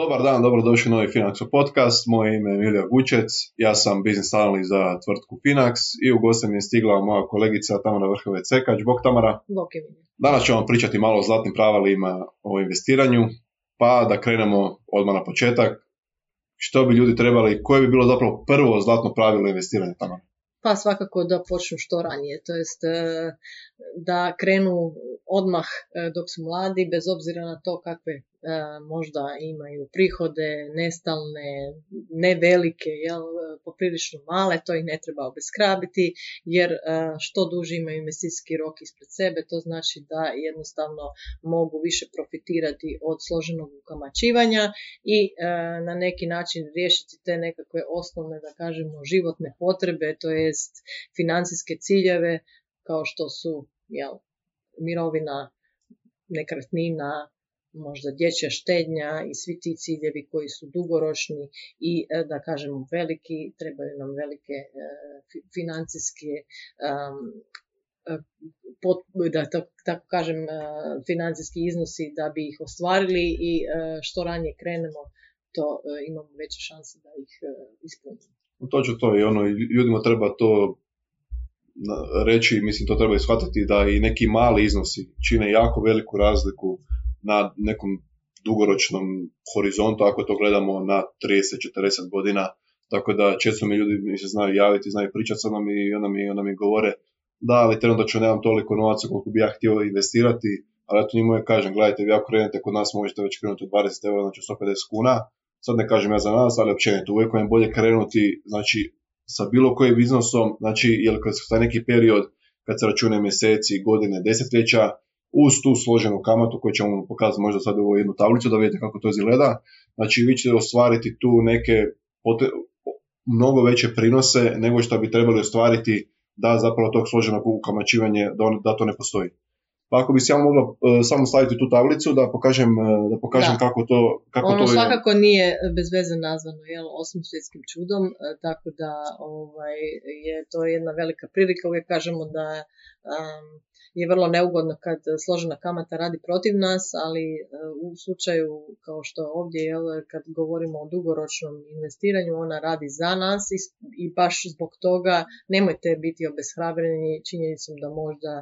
Dobar dan, dobrodošli u novi Finaxu podcast. Moje ime je Emilija Gučec, ja sam biznis analist za tvrtku Finax i u goste mi je stigla moja kolegica Tamara Vrhove Cekać. Bog Tamara. Bog Danas ću vam pričati malo o zlatnim pravilima o investiranju, pa da krenemo odmah na početak. Što bi ljudi trebali, koje bi bilo zapravo prvo zlatno pravilo investiranja Tamara? Pa svakako da počnu što ranije, to jest e, da krenu odmah e, dok su mladi, bez obzira na to kakve E, možda imaju prihode nestalne, ne velike, jel, poprilično male, to ih ne treba obeskrabiti, jer e, što duže imaju investicijski rok ispred sebe, to znači da jednostavno mogu više profitirati od složenog ukamačivanja i e, na neki način riješiti te nekakve osnovne, da kažemo, životne potrebe, to jest financijske ciljeve, kao što su jel, mirovina, nekretnina, možda dječja štednja i svi ti ciljevi koji su dugoročni i e, da kažemo veliki, trebaju nam velike e, financijske e, da tako kažem financijski iznosi da bi ih ostvarili i što ranije krenemo to imamo veće šanse da ih ispunimo. Točno to i ono, ljudima treba to reći, mislim to treba shvatiti da i neki mali iznosi čine jako veliku razliku na nekom dugoročnom horizontu, ako to gledamo na 30-40 godina, tako da često mi ljudi mi se znaju javiti, znaju pričati sa nam i onda mi, onda mi govore da, ali trenutno nemam toliko novaca koliko bi ja htio investirati, ali ja to njima kažem, gledajte, vi ako krenete kod nas možete već krenuti 20 eura, znači 150 kuna, sad ne kažem ja za nas, ali općenito uvijek vam je bolje krenuti, znači sa bilo kojim iznosom, znači jer kroz taj neki period kad se račune mjeseci, godine, desetljeća, uz tu složenu kamatu koju ćemo pokazati možda sad u jednu tablicu da vidite kako to izgleda. Znači vi ćete ostvariti tu neke mnogo veće prinose nego što bi trebali ostvariti da zapravo tog složenog ukamačivanja da, da to ne postoji. Pa ako bi se ja mogla uh, samo staviti tu tablicu da pokažem, uh, da pokažem kako to kako ono to svakako nije bez veze nazvano jel, osam svjetskim čudom, uh, tako da ovaj, je to jedna velika prilika. Uvijek kažemo da um, je vrlo neugodno kad složena kamata radi protiv nas, ali e, u slučaju kao što ovdje jel, kad govorimo o dugoročnom investiranju, ona radi za nas i, i baš zbog toga nemojte biti obeshrabreni činjenicom da možda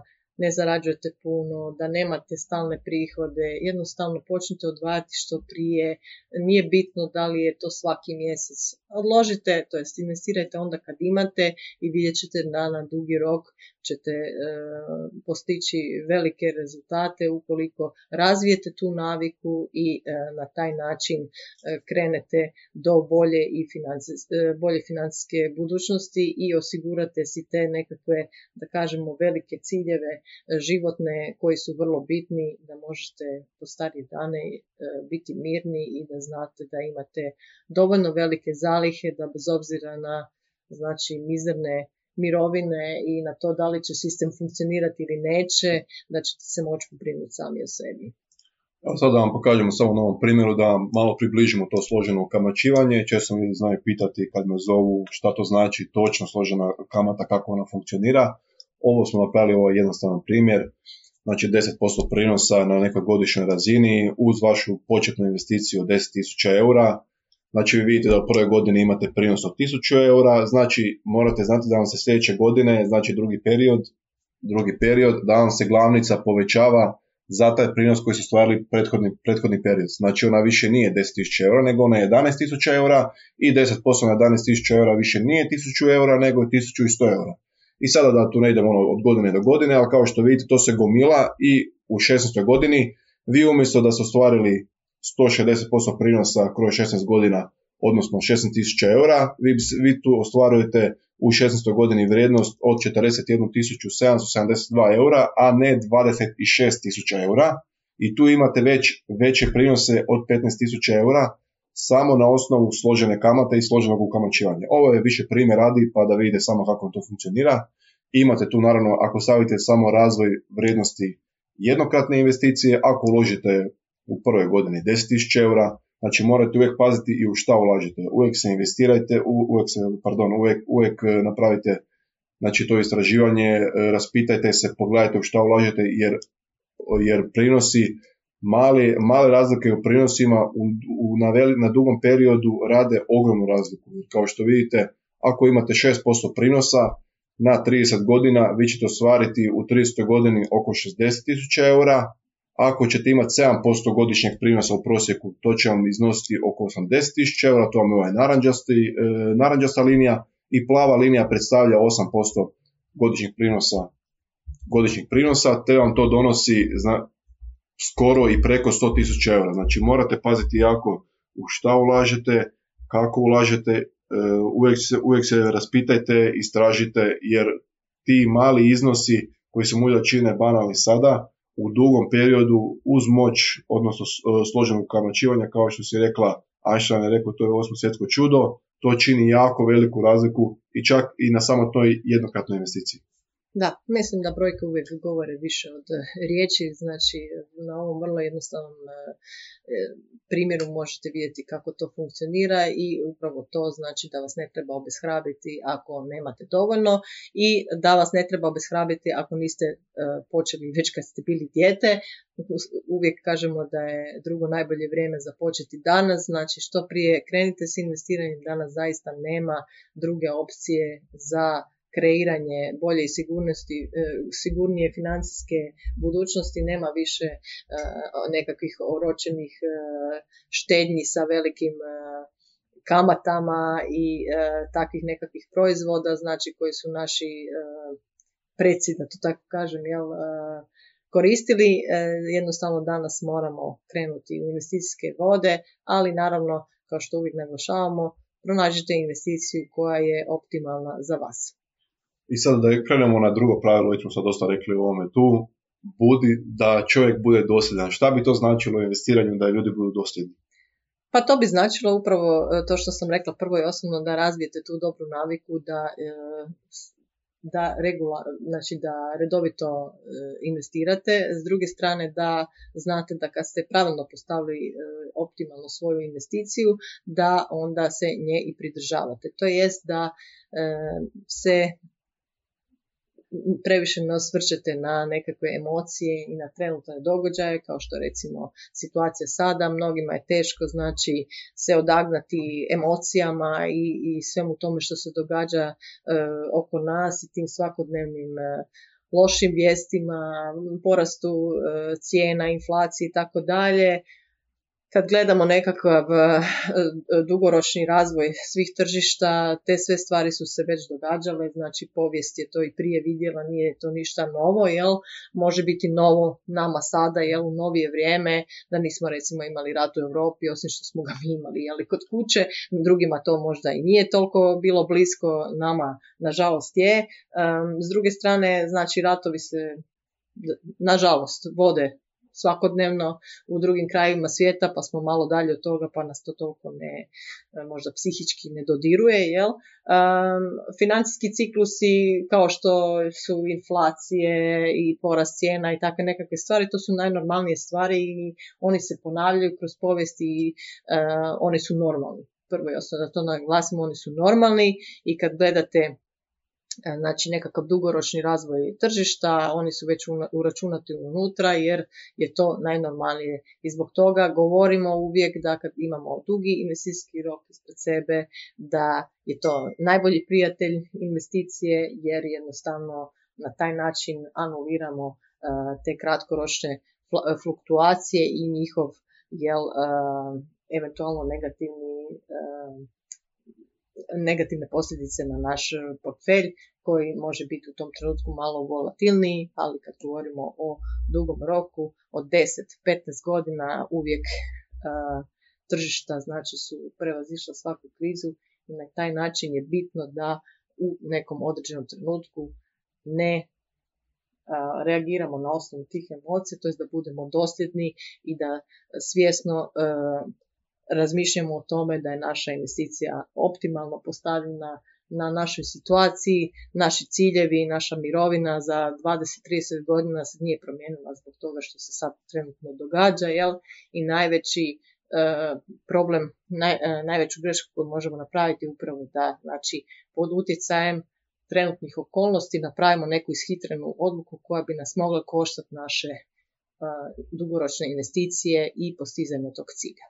ne zarađujete puno, da nemate stalne prihode, jednostavno počnite odvajati što prije, nije bitno da li je to svaki mjesec. Odložite, to jest investirajte onda kad imate i vidjet ćete da na dugi rok ćete e, postići velike rezultate ukoliko razvijete tu naviku i e, na taj način e, krenete do bolje i bolje financijske budućnosti i osigurate si te nekakve, da kažemo, velike ciljeve životne koji su vrlo bitni da možete po starije dane biti mirni i da znate da imate dovoljno velike zalihe da bez obzira na znači mizerne mirovine i na to da li će sistem funkcionirati ili neće, da ćete se moći pobrinuti sami o sebi. A sad da vam pokažemo samo na ovom primjeru da malo približimo to složeno kamačivanje. Često mi znaju pitati kad me zovu šta to znači točno složena kamata, kako ona funkcionira. Ovo smo napravili ovaj jednostavan primjer. Znači 10% prinosa na nekoj godišnjoj razini uz vašu početnu investiciju od 10.000 eura Znači vi vidite da u prvoj godini imate prinos od 1000 eura, znači morate znati da vam se sljedeće godine, znači drugi period, drugi period, da vam se glavnica povećava za taj prinos koji su stvarili prethodni, prethodni period. Znači ona više nije 10.000 eura, nego ona je 11.000 eura i 10% na 11.000 eura više nije 1.000 eura, nego je 1.100 eura. I sada da tu ne idemo ono od godine do godine, ali kao što vidite to se gomila i u 16. godini vi umjesto da ste ostvarili 160% prinosa kroz 16 godina, odnosno 16.000 eura, vi, vi tu ostvarujete u 16. godini vrijednost od 41.772 eura, a ne 26.000 eura. I tu imate već veće prinose od 15.000 eura samo na osnovu složene kamate i složenog ukamačivanja. Ovo je više primjer radi pa da vidite samo kako to funkcionira. Imate tu naravno ako stavite samo razvoj vrijednosti jednokratne investicije, ako uložite u prvoj godini 10.000 eura, Znači morate uvijek paziti i u šta ulažete. Uvijek se investirajte, uvijek se, pardon, uvijek, uvijek e, napravite znači to istraživanje, e, raspitajte se, pogledajte u šta ulažete jer, jer prinosi, mali, male razlike u prinosima u, u, na, na dugom periodu rade ogromnu razliku. Kao što vidite, ako imate 6% prinosa na 30 godina, vi ćete ostvariti u 30 godini oko 60.000 eura, ako ćete imati 7% godišnjeg prinosa u prosjeku, to će vam iznositi oko 80.000 eura, to vam je ovaj e, naranđasta linija i plava linija predstavlja 8% godišnjeg prinosa, godišnjeg prinosa, te vam to donosi skoro i preko 100.000 eura. Znači morate paziti jako u šta ulažete, kako ulažete, e, uvijek se, uvijek se raspitajte, istražite, jer ti mali iznosi koji se možda čine banalni sada, u dugom periodu uz moć, odnosno e, složenog kamačivanja, kao što si rekla, Einstein je rekao to je osmo svjetsko čudo, to čini jako veliku razliku i čak i na samo toj jednokratnoj investiciji. Da, mislim da brojke uvijek govore više od eh, riječi, znači na ovom vrlo jednostavnom eh, eh, primjeru možete vidjeti kako to funkcionira i upravo to znači da vas ne treba obeshrabriti ako nemate dovoljno i da vas ne treba obeshrabriti ako niste počeli već kad ste bili dijete. Uvijek kažemo da je drugo najbolje vrijeme za početi danas, znači što prije krenite s investiranjem, danas zaista nema druge opcije za kreiranje bolje i sigurnosti, e, sigurnije financijske budućnosti, nema više e, nekakvih oročenih e, štednji sa velikim kamatama i takvih nekakvih proizvoda, znači koji su naši preci, da to tako kažem, jel, koristili. Jednostavno danas moramo krenuti u investicijske vode, ali naravno, kao što uvijek naglašavamo, pronađite investiciju koja je optimalna za vas. I sad da krenemo na drugo pravilo, već smo sad dosta rekli u ovome tu, budi da čovjek bude dosljedan. Šta bi to značilo u investiranju da ljudi budu dosljedni? Pa to bi značilo upravo e, to što sam rekla prvo i osnovno da razvijete tu dobru naviku da e, da regular, znači da redovito e, investirate, s druge strane da znate da kad ste pravilno postavili optimalno svoju investiciju, da onda se nje i pridržavate. To jest da se previše ne osvrćete na nekakve emocije i na trenutne događaje, kao što recimo situacija sada, mnogima je teško znači se odagnati emocijama i, i svemu tome što se događa e, oko nas i tim svakodnevnim e, lošim vijestima, porastu e, cijena, inflacije i tako dalje kad gledamo nekakav e, e, dugoročni razvoj svih tržišta, te sve stvari su se već događale, znači povijest je to i prije vidjela, nije to ništa novo, jel? Može biti novo nama sada, jel, u novije vrijeme, da nismo recimo imali rat u Europi, osim što smo ga mi imali, jel, kod kuće, drugima to možda i nije toliko bilo blisko, nama nažalost je. s druge strane, znači ratovi se nažalost vode svakodnevno u drugim krajevima svijeta, pa smo malo dalje od toga, pa nas to toliko ne, e, možda psihički ne dodiruje, jel? Um, financijski ciklusi kao što su inflacije i porast cijena i takve nekakve stvari, to su najnormalnije stvari i oni se ponavljaju kroz povijest i uh, oni su normalni. Prvo je da to naglasimo, oni su normalni i kad gledate znači nekakav dugoročni razvoj tržišta, oni su već uračunati unutra jer je to najnormalnije. I zbog toga govorimo uvijek da kad imamo dugi investicijski rok ispred sebe, da je to najbolji prijatelj investicije jer jednostavno na taj način anuliramo e, te kratkoročne fluktuacije i njihov jel, e, eventualno negativni negativne posljedice na naš e, portfelj koji može biti u tom trenutku malo volatilniji, ali kad govorimo o dugom roku od 10-15 godina uvijek uh, tržišta znači su prevazišla svaku krizu i na taj način je bitno da u nekom određenom trenutku ne reagiramo na osnovu tih emocija, to je da budemo dosljedni i da svjesno razmišljamo o tome da je naša investicija optimalno postavljena na našoj situaciji, naši ciljevi, naša mirovina za 20-30 godina se nije promijenila zbog toga što se sad trenutno događa, jel? I najveći problem, najveću grešku koju možemo napraviti upravo da, znači, pod utjecajem trenutnih okolnosti napravimo neku ishitrenu odluku koja bi nas mogla koštati naše dugoročne investicije i postizanje tog cilja.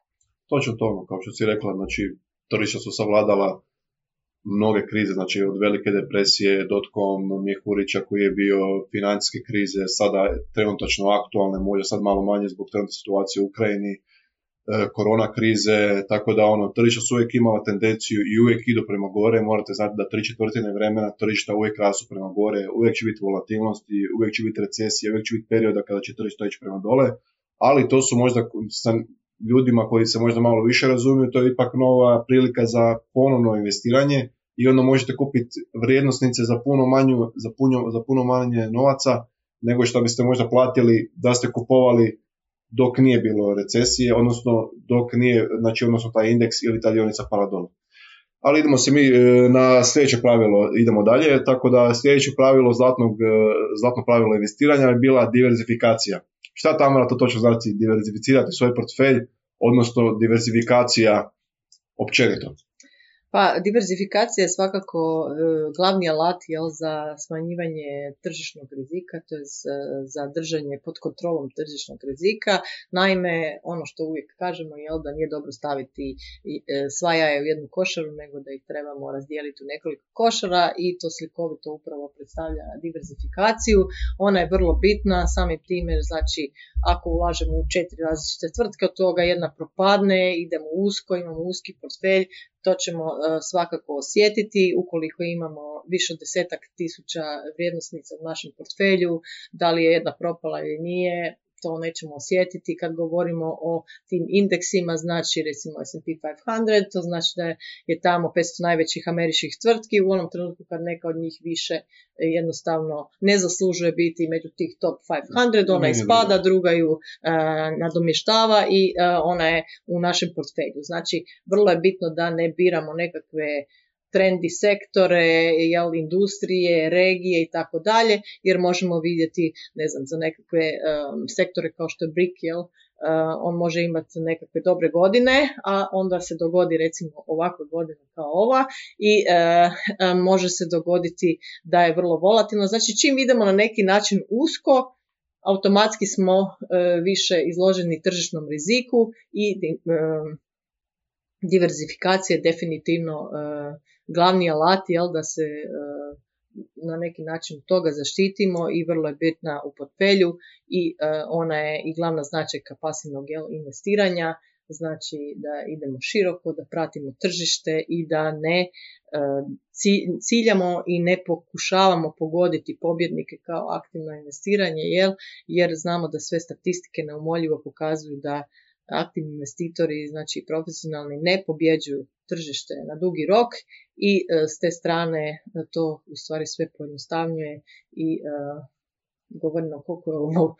Točno to, kao što si rekla, znači tržišta su savladala mnoge krize, znači od velike depresije, dotcom, Mjehurića koji je bio financijske krize, sada trenutačno aktualne, možda sad malo manje zbog trenutne situacije u Ukrajini, E, korona krize, tako da ono, tržišta su uvijek imala tendenciju i uvijek idu prema gore, morate znati da tri četvrtine vremena tržišta uvijek rasu prema gore, uvijek će biti volatilnosti, uvijek će biti recesija, uvijek će biti perioda kada će tržište ići prema dole, ali to su možda ljudima koji se možda malo više razumiju, to je ipak nova prilika za ponovno investiranje i onda možete kupiti vrijednosnice za puno, manju, za puno, za puno manje novaca nego što biste možda platili da ste kupovali dok nije bilo recesije, odnosno dok nije, znači odnosno taj indeks ili ta dionica pala. Ali idemo se mi e, na sljedeće pravilo, idemo dalje, tako da sljedeće pravilo zlatnog, e, zlatno pravilo investiranja je bila diversifikacija. Šta tamo to točno znači diversificirati svoj portfelj, odnosno diversifikacija općenito? Pa diversifikacija je svakako e, glavni alat jel, za smanjivanje tržišnog rizika, to je za držanje pod kontrolom tržišnog rizika. Naime, ono što uvijek kažemo je da nije dobro staviti e, sva jaja u jednu košaru, nego da ih trebamo razdijeliti u nekoliko košara i to slikovito upravo predstavlja diversifikaciju. Ona je vrlo bitna, sami primjer, znači ako ulažemo u četiri različite tvrtke, od toga jedna propadne, idemo usko, imamo uski portfelj, to ćemo e, svakako osjetiti. Ukoliko imamo više od desetak tisuća vrijednosnica u našem portfelju, da li je jedna propala ili nije, to nećemo osjetiti. Kad govorimo o tim indeksima, znači recimo S&P 500, to znači da je tamo 500 najvećih američkih tvrtki. U onom trenutku kad neka od njih više jednostavno ne zaslužuje biti među tih top 500, ona ispada, druga ju uh, nadomještava i uh, ona je u našem portfelju. Znači, vrlo je bitno da ne biramo nekakve trendi sektore, jel, industrije, regije i tako dalje, jer možemo vidjeti, ne znam, za nekakve um, sektore kao što je BRIC, jel, uh, on može imati nekakve dobre godine, a onda se dogodi recimo ovakve godine kao ova i uh, može se dogoditi da je vrlo volatilno. Znači čim idemo na neki način usko, automatski smo uh, više izloženi tržišnom riziku i um, diversifikacija je definitivno glavni alat jel, da se e, na neki način toga zaštitimo i vrlo je bitna u portfelju i e, ona je i glavna značajka pasivnog jel, investiranja, znači da idemo široko, da pratimo tržište i da ne e, ciljamo i ne pokušavamo pogoditi pobjednike kao aktivno investiranje, jel, jer znamo da sve statistike neumoljivo pokazuju da aktivni investitori, znači profesionalni, ne pobjeđuju tržište na dugi rok i e, s te strane e, to u stvari sve pojednostavljuje i e, govorimo koliko je ovo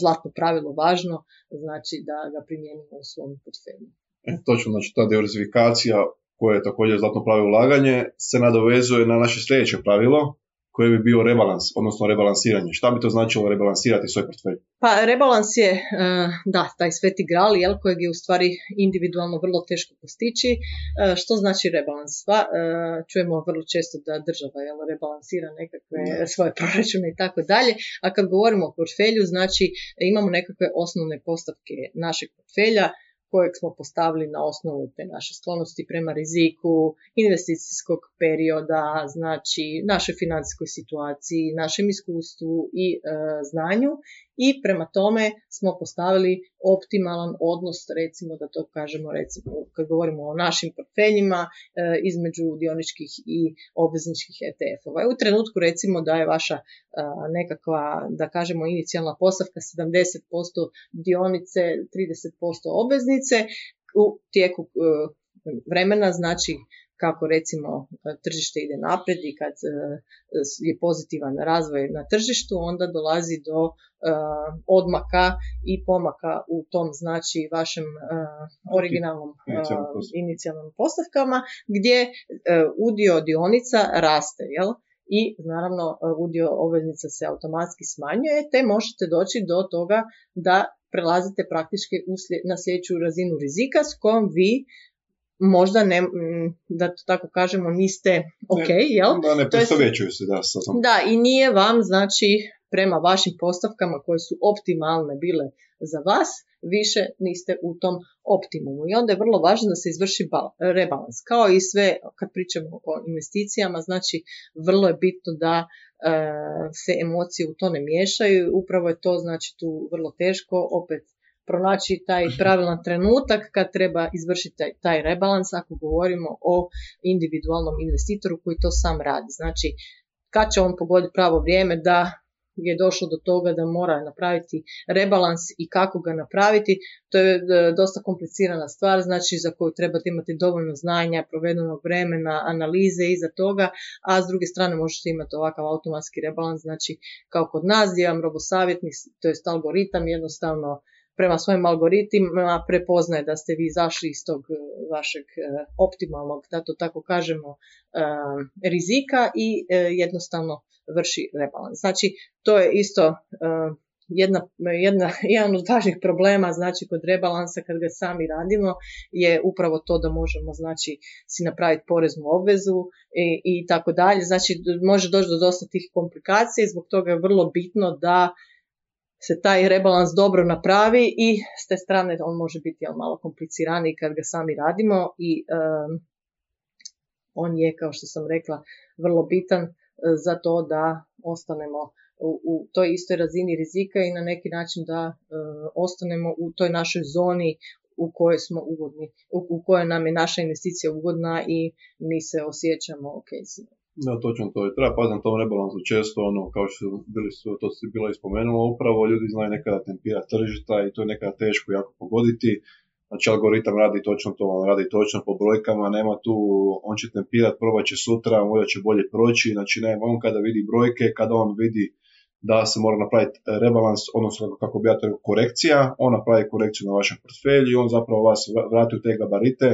zlatno pravilo važno, znači da ga primijenimo u svom portfelju. E, točno, znači ta diversifikacija koja je također zlatno pravilo ulaganje se nadovezuje na naše sljedeće pravilo, koji bi bio rebalans, odnosno rebalansiranje. Šta bi to značilo rebalansirati svoj portfelj? Pa rebalans je, e, da, taj sveti gral, jel, kojeg je u stvari individualno vrlo teško postići. E, što znači rebalans? Pa, e, čujemo vrlo često da država jel, rebalansira nekakve svoje proračune i tako dalje, a kad govorimo o portfelju, znači imamo nekakve osnovne postavke našeg portfelja, kojeg smo postavili na osnovu te naše sklonosti prema riziku, investicijskog perioda, znači našoj financijskoj situaciji, našem iskustvu i e, znanju i prema tome smo postavili optimalan odnos, recimo da to kažemo, recimo kad govorimo o našim portfeljima, e, između dioničkih i obvezničkih ETF-ova. U trenutku recimo da je vaša e, nekakva, da kažemo, inicijalna postavka 70% dionice, 30% obveznice, u tijeku e, vremena, znači kako recimo tržište ide naprijed i kad e, je pozitivan razvoj na tržištu, onda dolazi do e, odmaka i pomaka u tom znači vašem e, originalnom inicijalnom postavkama gdje udio dionica raste, jel? i naravno udio obveznica se automatski smanjuje, te možete doći do toga da prelazite praktički na sljedeću razinu rizika s kojom vi možda ne, da to tako kažemo, niste ok, jel? Da, ne se, da, Da, i nije vam, znači, prema vašim postavkama koje su optimalne bile za vas, više niste u tom optimumu. I onda je vrlo važno da se izvrši rebalans. Kao i sve, kad pričamo o investicijama, znači vrlo je bitno da e, se emocije u to ne miješaju. Upravo je to znači tu vrlo teško opet pronaći taj pravilan trenutak kad treba izvršiti taj, taj rebalans ako govorimo o individualnom investitoru koji to sam radi. Znači, kad će on pogoditi pravo vrijeme da je došlo do toga da mora napraviti rebalans i kako ga napraviti. To je e, dosta komplicirana stvar, znači za koju trebate imati dovoljno znanja, provedenog vremena, analize iza toga, a s druge strane možete imati ovakav automatski rebalans, znači kao kod nas gdje vam robosavjetnik, to je algoritam, jednostavno prema svojim algoritmima prepoznaje da ste vi izašli iz tog e, vašeg e, optimalnog, da to tako kažemo, rizika i jednostavno vrši rebalans. Znači, to je isto jedna, jedna, jedan od važnih problema znači kod rebalansa kad ga sami radimo je upravo to da možemo znači si napraviti poreznu obvezu i, i tako dalje. Znači može doći do dosta tih komplikacija i zbog toga je vrlo bitno da se taj rebalans dobro napravi i s te strane on može biti jel, malo kompliciraniji kad ga sami radimo i um, on je kao što sam rekla vrlo bitan za to da ostanemo u, u toj istoj razini rizika i na neki način da e, ostanemo u toj našoj zoni u kojoj smo ugodni, u, u kojoj nam je naša investicija ugodna i mi se osjećamo ok. Da, točno to je. Treba paziti na tom rebalansu često, ono, kao što bili su, to si bila ispomenula, upravo ljudi znaju nekada tempirati tržišta i to je nekada teško jako pogoditi Znači algoritam radi točno to, on radi točno po brojkama, nema tu, on će tempirat, probat će sutra, možda će bolje proći, znači nema, on kada vidi brojke, kada on vidi da se mora napraviti rebalans, odnosno kako bi ja to korekcija, on napravi korekciju na vašem portfelju i on zapravo vas vrati u te gabarite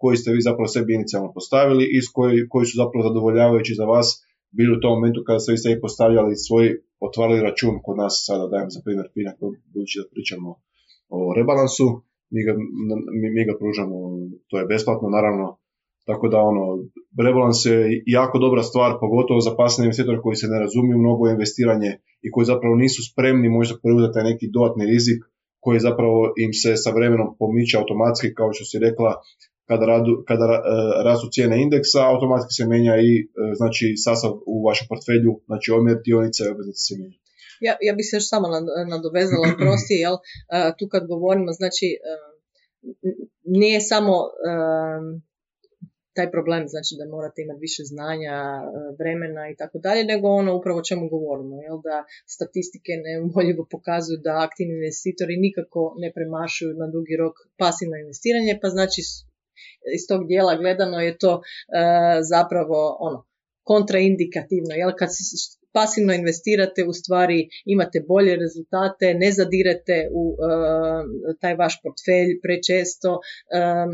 koji ste vi zapravo sebi inicijalno postavili i koji, koji su zapravo zadovoljavajući za vas bili u tom momentu kada ste vi sebi postavljali svoj, otvarali račun kod nas, sada dajem za primjer Pina, budući da pričamo o rebalansu, mi ga, mi, ga pružamo, to je besplatno naravno, tako da ono, rebalans je jako dobra stvar, pogotovo za pasne investitore koji se ne razumiju mnogo u investiranje i koji zapravo nisu spremni možda preuzeti taj neki dodatni rizik koji zapravo im se sa vremenom pomiče automatski, kao što si rekla, kada, radu, kada uh, rastu cijene indeksa, automatski se mijenja i uh, znači sastav u vašem portfelju, znači omjer dionice i obveznice se mijenja. Ja, ja bih se još samo nadovezala, prosti, jel, tu kad govorimo, znači, nije samo taj problem, znači da morate imati više znanja, vremena i tako dalje, nego ono upravo o čemu govorimo, jel, da statistike neumoljivo pokazuju da aktivni investitori nikako ne premašuju na dugi rok pasivno investiranje, pa znači iz tog dijela gledano je to zapravo ono kontraindikativno, jel, kad pasivno investirate, u stvari imate bolje rezultate, ne zadirete u uh, taj vaš portfelj prečesto, um,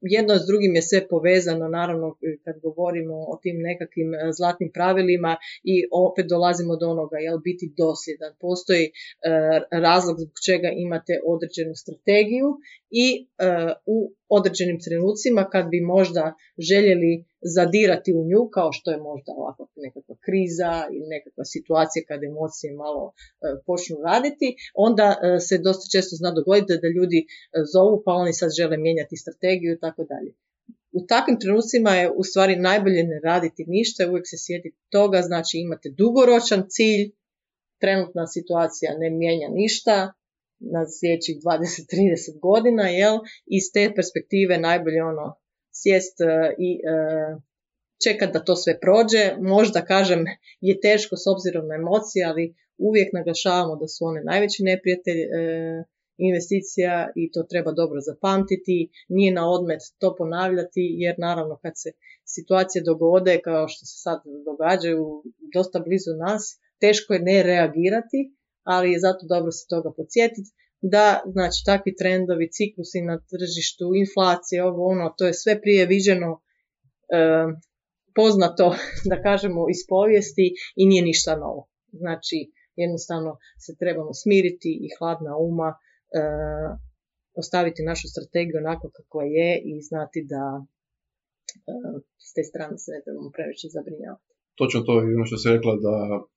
jedno s drugim je sve povezano, naravno kad govorimo o tim nekakvim e, zlatnim pravilima i opet dolazimo do onoga, jel biti dosljedan. Postoji e, razlog zbog čega imate određenu strategiju i e, u određenim trenucima kad bi možda željeli zadirati u nju, kao što je možda ovakva nekakva kriza ili nekakva situacija kad emocije malo počnu raditi, onda se dosta često zna dogoditi da ljudi zovu pa oni sad žele mijenjati strategiju i tako dalje. U takvim trenucima je u stvari najbolje ne raditi ništa, uvijek se sjetiti toga, znači imate dugoročan cilj, trenutna situacija ne mijenja ništa, na sljedećih 20-30 godina, jel? Iz te perspektive najbolje ono sjest e, i e, čekat da to sve prođe. Možda kažem je teško s obzirom na emocije, ali uvijek naglašavamo da su one najveći neprijatelj e, investicija i to treba dobro zapamtiti, nije na odmet to ponavljati jer naravno kad se situacije dogode kao što se sad događaju dosta blizu nas, teško je ne reagirati, ali je zato dobro se toga podsjetiti da znači takvi trendovi, ciklusi na tržištu, inflacije, ovo ono, to je sve prije viđeno e, poznato da kažemo iz povijesti i nije ništa novo. Znači jednostavno se trebamo smiriti i hladna uma ostaviti našu strategiju onako kakva je i znati da s te strane se ne trebamo previše zabrinjavati. Točno to i ono što se rekla da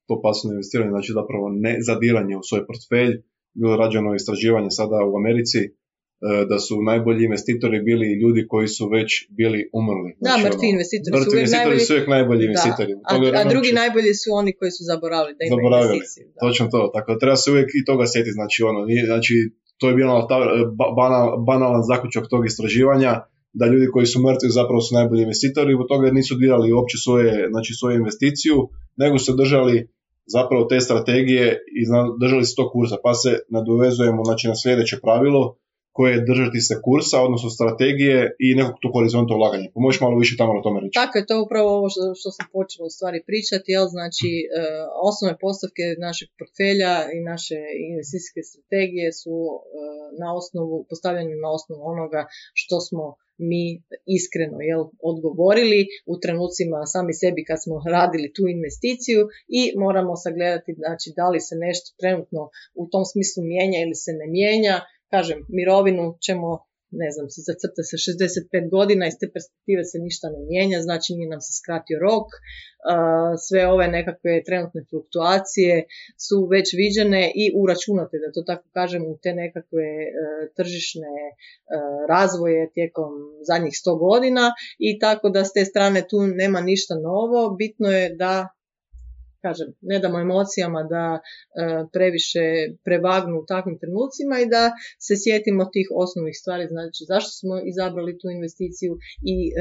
to pasivno investiranje, znači zapravo ne zadiranje u svoj portfelj, bilo rađeno istraživanje sada u Americi, e, da su najbolji investitori bili ljudi koji su već bili umrli. Znači, da, mrtvi ono, investitori su uvijek najbolji. su uvijek najbolji investitori. A, a drugi najbolji su oni koji su zaboravili da imaju zaboravili. investiciju. Da. Točno to, tako treba se uvijek i toga sjetiti, znači ono, znači to je bio ono banal, banalan zaključak tog istraživanja, da ljudi koji su mrtvi zapravo su najbolji investitori, zbog toga nisu dirali uopće svoje, znači svoju investiciju, nego su držali zapravo te strategije i držali se tog kursa, pa se nadovezujemo znači, na sljedeće pravilo, koje je držati se kursa, odnosno strategije i nekog tu horizonta ulaganja. Pomoći malo više tamo o tome reći. Tako je, to upravo ovo što, što sam počela u stvari pričati, jel? znači e, osnovne postavke našeg portfelja i naše investicijske strategije su e, na osnovu, postavljene na osnovu onoga što smo mi iskreno jel, odgovorili u trenucima sami sebi kad smo radili tu investiciju i moramo sagledati znači, da li se nešto trenutno u tom smislu mijenja ili se ne mijenja, kažem, mirovinu ćemo ne znam, si zacrta se 65 godina, iz te perspektive se ništa ne mijenja, znači nije nam se skratio rok, sve ove nekakve trenutne fluktuacije su već viđene i uračunate, da to tako kažem, u te nekakve e, tržišne e, razvoje tijekom zadnjih 100 godina i tako da s te strane tu nema ništa novo, bitno je da kažem, ne damo emocijama da e, previše prevagnu u takvim trenucima i da se sjetimo tih osnovnih stvari, znači zašto smo izabrali tu investiciju i e,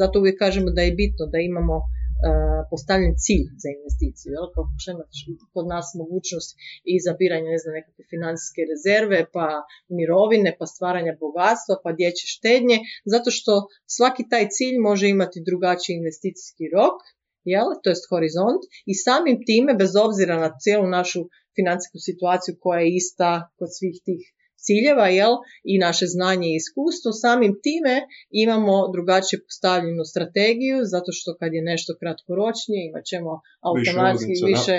zato uvijek kažemo da je bitno da imamo e, postavljen cilj za investiciju, jel? kao kod nas mogućnost izabiranja ne znam, nekakve financijske rezerve, pa mirovine, pa stvaranja bogatstva, pa dječje štednje, zato što svaki taj cilj može imati drugačiji investicijski rok jel, to jest horizont i samim time, bez obzira na cijelu našu financijsku situaciju koja je ista kod svih tih ciljeva jel, i naše znanje i iskustvo, samim time imamo drugačije postavljenu strategiju, zato što kad je nešto kratkoročnije imat ćemo automatski više, više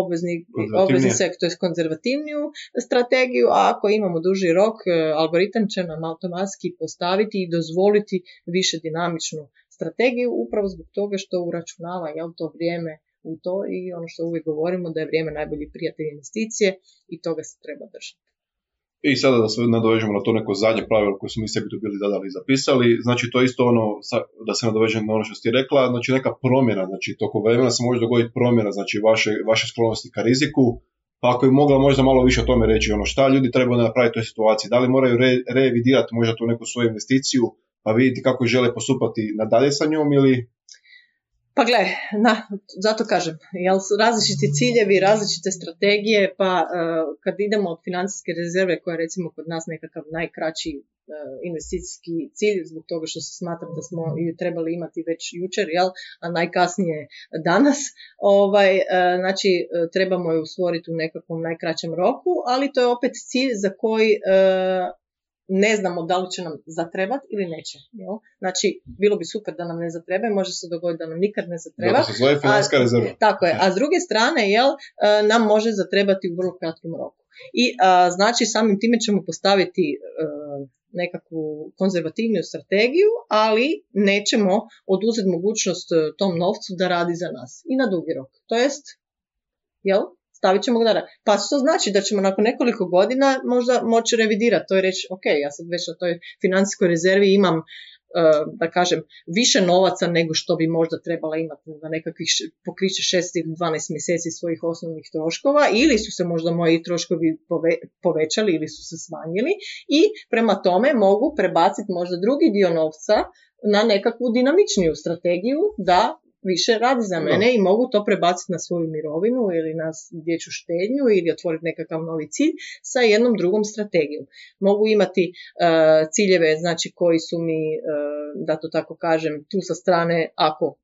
obvezni, obvezni sektor, to konzervativniju strategiju, a ako imamo duži rok, e, algoritam će nam automatski postaviti i dozvoliti više dinamičnu strategiju upravo zbog toga što uračunava jel, to vrijeme u to i ono što uvijek govorimo da je vrijeme najbolji prijatelj investicije i toga se treba držati. I sada da se nadovežemo na to neko zadnje pravilo koje smo mi sebi tu bili zadali i zapisali, znači to je isto ono, da se nadovežem na ono što ste rekla, znači neka promjena, znači tokom vremena se može dogoditi promjena, znači vaše, vaše sklonosti ka riziku, pa ako je mogla možda malo više o tome reći, ono šta ljudi trebaju napraviti u toj situaciji, da li moraju re, revidirati možda tu neku svoju investiciju, pa vidjeti kako žele postupati nadalje sa njom ili... Pa gle, na, zato kažem, jel različiti ciljevi, različite strategije, pa uh, kad idemo od financijske rezerve koja je recimo kod nas nekakav najkraći uh, investicijski cilj zbog toga što se smatra da smo ju trebali imati već jučer, jel, a najkasnije danas, ovaj, uh, znači trebamo ju stvoriti u nekakvom najkraćem roku, ali to je opet cilj za koji ne znamo da li će nam zatrebati ili neće. Jel? Znači, bilo bi super da nam ne zatreba, može se dogoditi da nam nikad ne zatreba. Da, se financijska rezerva. Tako je, a s druge strane, jel, e, nam može zatrebati u vrlo kratkom roku. I a, znači samim time ćemo postaviti e, nekakvu konzervativnu strategiju, ali nećemo oduzeti mogućnost e, tom novcu da radi za nas i na dugi rok. To jest, jel, stavit ćemo ga da Pa to znači da ćemo nakon nekoliko godina možda moći revidirati. To i reći, ok, ja sad već na toj financijskoj rezervi imam e, da kažem, više novaca nego što bi možda trebala imati na nekakvih pokriće 6 ili 12 mjeseci svojih osnovnih troškova ili su se možda moji troškovi povećali ili su se smanjili i prema tome mogu prebaciti možda drugi dio novca na nekakvu dinamičniju strategiju da više radi za mene i mogu to prebaciti na svoju mirovinu ili na dječju štednju ili otvoriti nekakav novi cilj sa jednom drugom strategijom. Mogu imati uh, ciljeve znači koji su mi, uh, da to tako kažem, tu sa strane ako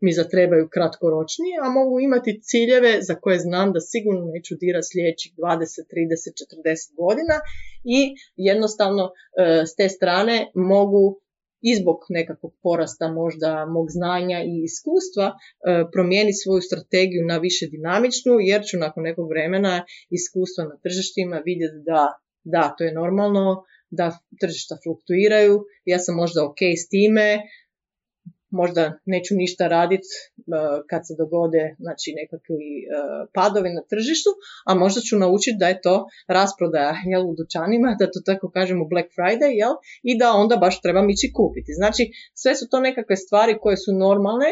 mi zatrebaju kratkoročnije, a mogu imati ciljeve za koje znam da sigurno neću dirati sljedećih 20, 30, 40 godina i jednostavno uh, s te strane mogu i zbog nekakvog porasta možda mog znanja i iskustva e, promijeni svoju strategiju na više dinamičnu jer ću nakon nekog vremena iskustva na tržištima vidjeti da Da, to je normalno, da tržišta fluktuiraju, ja sam možda ok s time, možda neću ništa raditi uh, kad se dogode znači, nekakvi uh, padovi na tržištu, a možda ću naučiti da je to rasprodaja jel, u dućanima, da to tako kažemo Black Friday, jel, i da onda baš trebam ići kupiti. Znači, sve su to nekakve stvari koje su normalne,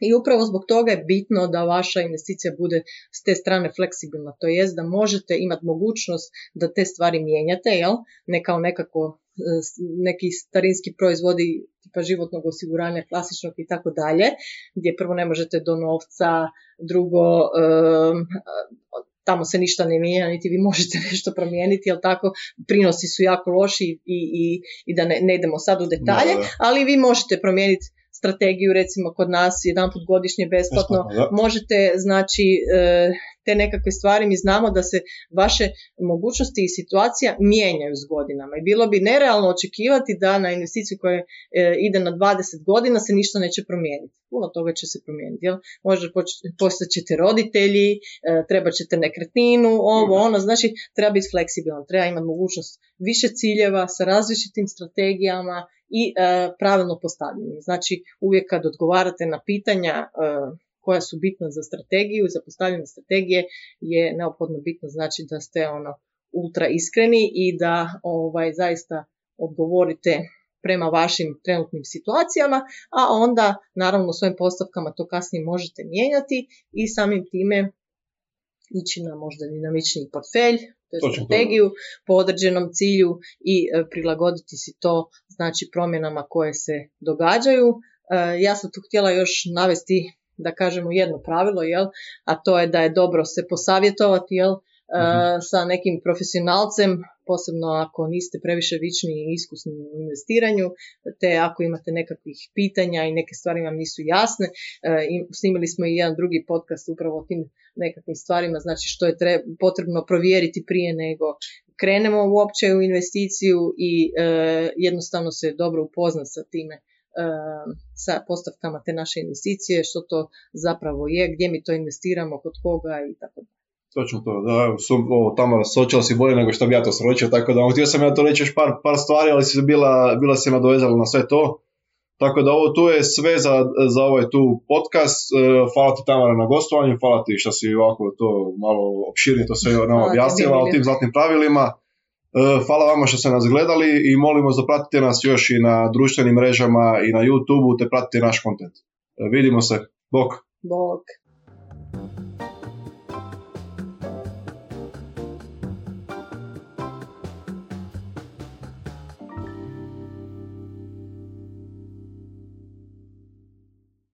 i upravo zbog toga je bitno da vaša investicija bude s te strane fleksibilna, to jest da možete imati mogućnost da te stvari mijenjate, jel? ne kao nekako e, neki starinski proizvodi tipa životnog osiguranja klasičnog i tako dalje, gdje prvo ne možete do novca, drugo tamo se ništa ne mijenja, niti vi možete nešto promijeniti, jel tako, prinosi su jako loši i, i, i da ne, ne idemo sad u detalje, ali vi možete promijeniti strategiju recimo kod nas jedan put godišnje besplatno, možete znači e, te nekakve stvari mi znamo da se vaše mogućnosti i situacija mijenjaju s godinama i bilo bi nerealno očekivati da na investiciju koja e, ide na 20 godina se ništa neće promijeniti. Puno toga će se promijeniti. Jel? Možda postat ćete roditelji, e, treba ćete nekretninu, ovo, ono, znači treba biti fleksibilan, treba imati mogućnost više ciljeva sa različitim strategijama i e, pravilno postavljenim. Znači uvijek kad odgovarate na pitanja koja su bitna za strategiju, za postavljanje strategije je neophodno bitno znači da ste ono ultra iskreni i da ovaj zaista odgovorite prema vašim trenutnim situacijama, a onda naravno svojim postavkama to kasnije možete mijenjati i samim time ići na možda dinamični portfelj, to je strategiju po određenom cilju i e, prilagoditi si to znači promjenama koje se događaju. E, ja sam tu htjela još navesti da kažemo jedno pravilo, jel? a to je da je dobro se posavjetovati jel? Mhm. sa nekim profesionalcem, posebno ako niste previše vični i iskusni u investiranju, te ako imate nekakvih pitanja i neke stvari vam nisu jasne. snimili smo i jedan drugi podcast upravo o tim nekakvim stvarima, znači što je potrebno provjeriti prije nego krenemo uopće u investiciju i e, jednostavno se dobro upoznati sa time sa postavkama te naše investicije, što to zapravo je, gdje mi to investiramo, kod koga i tako dalje. Točno to, da, su, ovo, tamo sočila si bolje nego što bi ja to sročio, tako da htio sam ja to reći još par, par stvari, ali si bila, bila si nadovezala na sve to. Tako da ovo tu je sve za, za ovaj tu podcast. E, hvala ti Tamara na gostovanju, hvala ti što si ovako to malo opširnije to sve nam objasnila o tim zlatnim pravilima. E, hvala vama što ste nas gledali i molimo da pratite nas još i na društvenim mrežama i na YouTube te pratite naš kontent. E, vidimo se. Bok. Bok.